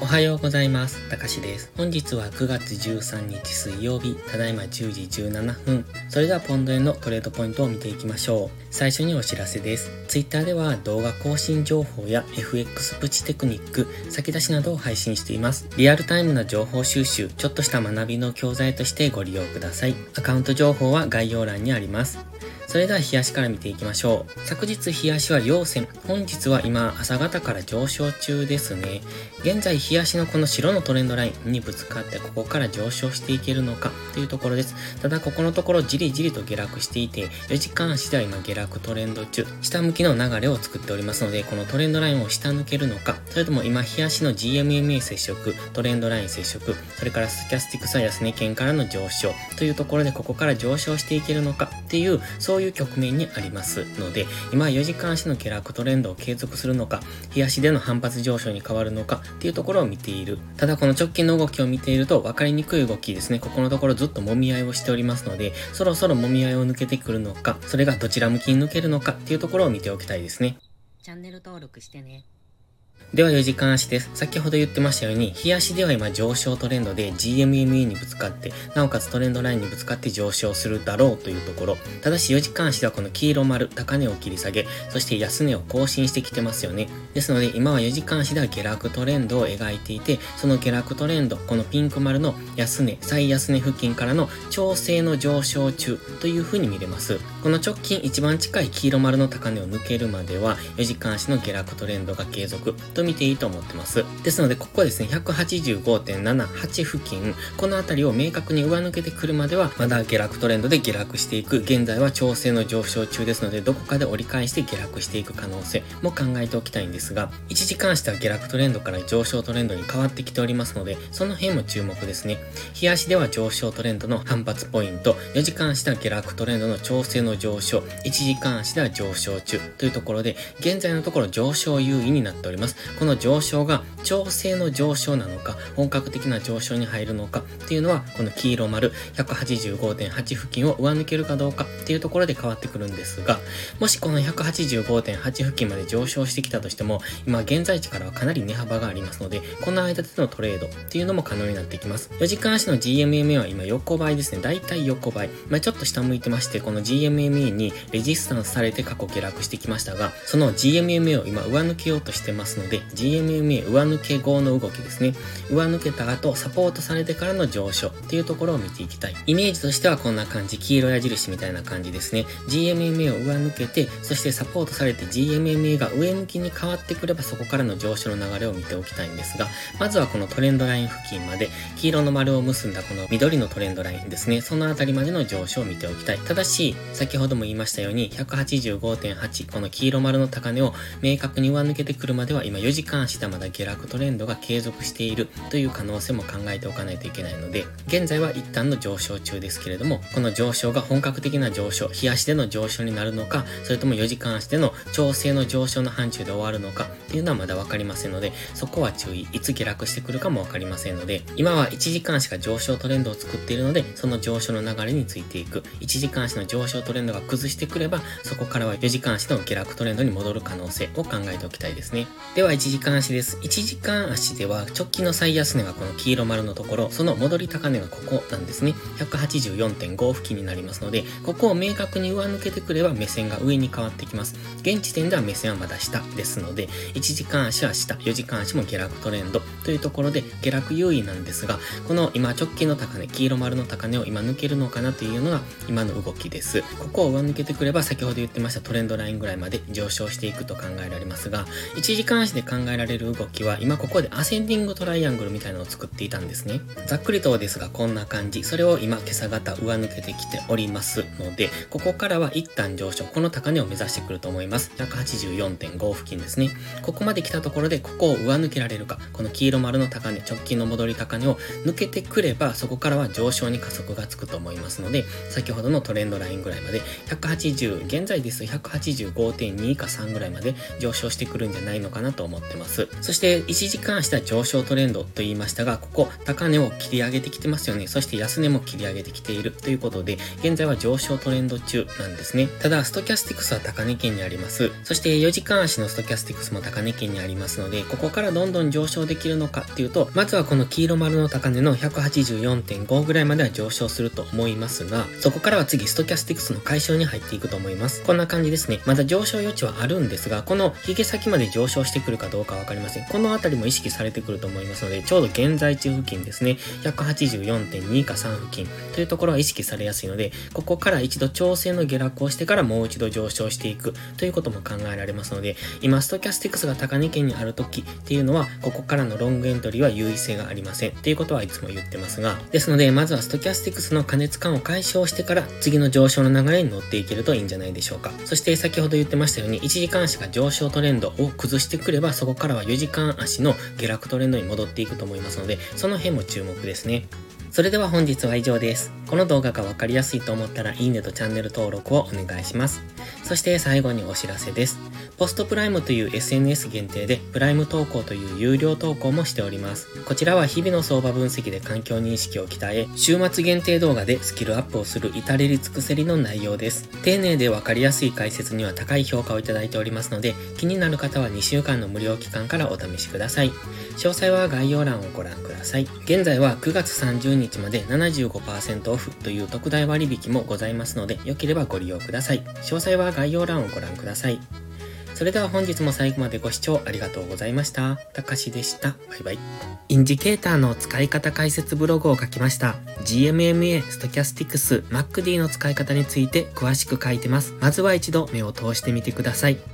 おはようございます。たかしです。本日は9月13日水曜日、ただいま10時17分。それではポンド円のトレードポイントを見ていきましょう。最初にお知らせです。Twitter では動画更新情報や FX プチテクニック、先出しなどを配信しています。リアルタイムな情報収集、ちょっとした学びの教材としてご利用ください。アカウント情報は概要欄にあります。それでは冷やしから見ていきましょう。昨日冷やしは陽線。本日は今朝方から上昇中ですね。現在冷やしのこの白のトレンドラインにぶつかってここから上昇していけるのかというところです。ただここのところじりじりと下落していて、4時間足では今下落トレンド中、下向きの流れを作っておりますので、このトレンドラインを下抜けるのか、それとも今冷やしの GMMA 接触、トレンドライン接触、それからスキャスティクスは安値圏からの上昇というところでここから上昇していけるのかっていう、そういういう局面にありますので、今4時間足の下落トレンドを継続するのか、日足での反発上昇に変わるのかっていうところを見ている。ただこの直近の動きを見ていると分かりにくい動きですね。ここのところずっと揉み合いをしておりますので、そろそろ揉み合いを抜けてくるのか、それがどちら向きに抜けるのかっていうところを見ておきたいですね。チャンネル登録してね。では4時間足です。先ほど言ってましたように、日足では今上昇トレンドで GMMA にぶつかって、なおかつトレンドラインにぶつかって上昇するだろうというところ。ただし4時間足ではこの黄色丸、高値を切り下げ、そして安値を更新してきてますよね。ですので今は4時間足では下落トレンドを描いていて、その下落トレンド、このピンク丸の安値、最安値付近からの調整の上昇中という風に見れます。この直近一番近い黄色丸の高値を抜けるまでは、4時間足の下落トレンドが継続と見ていいと思ってます。ですので、ここですね、185.78付近、この辺りを明確に上抜けてくるまでは、まだ下落トレンドで下落していく、現在は調整の上昇中ですので、どこかで折り返して下落していく可能性も考えておきたいんですが、1時間しては下落トレンドから上昇トレンドに変わってきておりますので、その辺も注目ですね。日足では上昇トレンドの反発ポイント、4時間しては下落トレンドの調整の上昇、1時間足では上昇中というところで、現在のところ上昇優位になっております。この上昇が調整の上昇なのか、本格的な上昇に入るのかっていうのは、この黄色丸185.8付近を上抜けるかどうかっていうところで変わってくるんですが、もしこの185.8付近まで上昇してきたとしても、今現在地からはかなり値幅がありますので、この間でのトレードっていうのも可能になってきます。4時間足の GMMA は今横ばいですね。だいたい横ばい。まあ、ちょっと下向いてまして、この GMMA にレジスタンスされて過去下落してきましたが、その GMMA を今上抜けようとしてますので、で GMMA 上抜け後の動きですね。上抜けた後、サポートされてからの上昇っていうところを見ていきたい。イメージとしてはこんな感じ、黄色矢印みたいな感じですね。GMMA を上抜けて、そしてサポートされて GMMA が上向きに変わってくればそこからの上昇の流れを見ておきたいんですが、まずはこのトレンドライン付近まで、黄色の丸を結んだこの緑のトレンドラインですね。そのあたりまでの上昇を見ておきたい。ただし、先ほども言いましたように、185.8、この黄色丸の高値を明確に上抜けてくるまでは今今4時間足でまだ下落トレンドが継続しているという可能性も考えておかないといけないので、現在は一旦の上昇中ですけれども、この上昇が本格的な上昇、日足での上昇になるのか、それとも4時間足での調整の上昇の範疇で終わるのかっていうのはまだわかりませんので、そこは注意。いつ下落してくるかもわかりませんので、今は1時間足が上昇トレンドを作っているので、その上昇の流れについていく。1時間足の上昇トレンドが崩してくれば、そこからは4時間足の下落トレンドに戻る可能性を考えておきたいですね。では1時間足です。1時間足では直近の最安値がこの黄色丸のところ、その戻り高値がここなんですね。184.5付近になりますので、ここを明確に上抜けてくれば目線が上に変わってきます。現時点では目線はまだ下ですので、1時間足は下、4時間足も下落トレンドというところで下落優位なんですが、この今直近の高値、黄色丸の高値を今抜けるのかなというのが今の動きです。ここを上抜けてくれば先ほど言ってましたトレンドラインぐらいまで上昇していくと考えられますが、1時間足で考えられる動きは今ここでアセンディングトライアングルみたいなのを作っていたんですね。ざっくりとですがこんな感じ。それを今今朝方上抜けてきておりますので、ここからは一旦上昇、この高値を目指してくると思います。184.5付近ですね。ここまで来たところでここを上抜けられるか、この黄色丸の高値、直近の戻り高値を抜けてくれば、そこからは上昇に加速がつくと思いますので、先ほどのトレンドラインぐらいまで、180、現在ですと185.2か3ぐらいまで上昇してくるんじゃないのかなと思ってます。そして1時間足は上昇トレンドと言いましたが、ここ高値を切り上げてきてますよね。そして安値も切り上げてきているということで、現在は上昇トレンド中なんですね。ただ、ストキャスティクスは高値圏にあります。そして4時間足のストキャスティクスも高値圏にありますので、ここからどんどん上昇できるのかっていうと、まずはこの黄色丸の高値の184.5ぐらいまでは上昇すると思いますが、そこからは次ストキャスティクスの解消に入っていくと思います。こんな感じですね。まだ上昇余地はあるんですが、このヒゲ先まで上昇してくるかどうかわかりません。この辺りも意識されてくると思いますので、ちょうど現在地付近ですね。184.2か3付近というところは意識されやすいので、ここから一度調整の下落をしてからもう一度上昇していくということも考えられますので、今ストキャスティクスが高値圏にある時っていうのは、ここからのロングエントリーは優位性がありませんっていうことはいつも言ってますが、ですので、まずはストキャスティクスの加熱感を解消してから次の上昇の流れに乗っていけるといいんじゃないでしょうか。そして先ほど言ってましたように、1時間足が上昇トレンドを崩してくれば、そこからは4時間足の下落トレンドに戻っていくと思いますので、その辺も注目ですね。それでは本日は以上です。この動画がわかりやすいと思ったらいいねとチャンネル登録をお願いします。そして最後にお知らせです。ポストプライムという SNS 限定でプライム投稿という有料投稿もしております。こちらは日々の相場分析で環境認識を鍛え、週末限定動画でスキルアップをする至れり尽くせりの内容です。丁寧でわかりやすい解説には高い評価をいただいておりますので、気になる方は2週間の無料期間からお試しください。詳細は概要欄をご覧ください。現在は9月30日まで75%オフという特大割引もございますので、良ければご利用ください。詳細は概要欄をご覧ください。それでは本日も最後までご視聴ありがとうございました。たかしでした。バイバイ。インジケーターの使い方解説ブログを書きました。GMMA、ストキャスティクス、 MACD の使い方について詳しく書いてます。まずは一度目を通してみてください。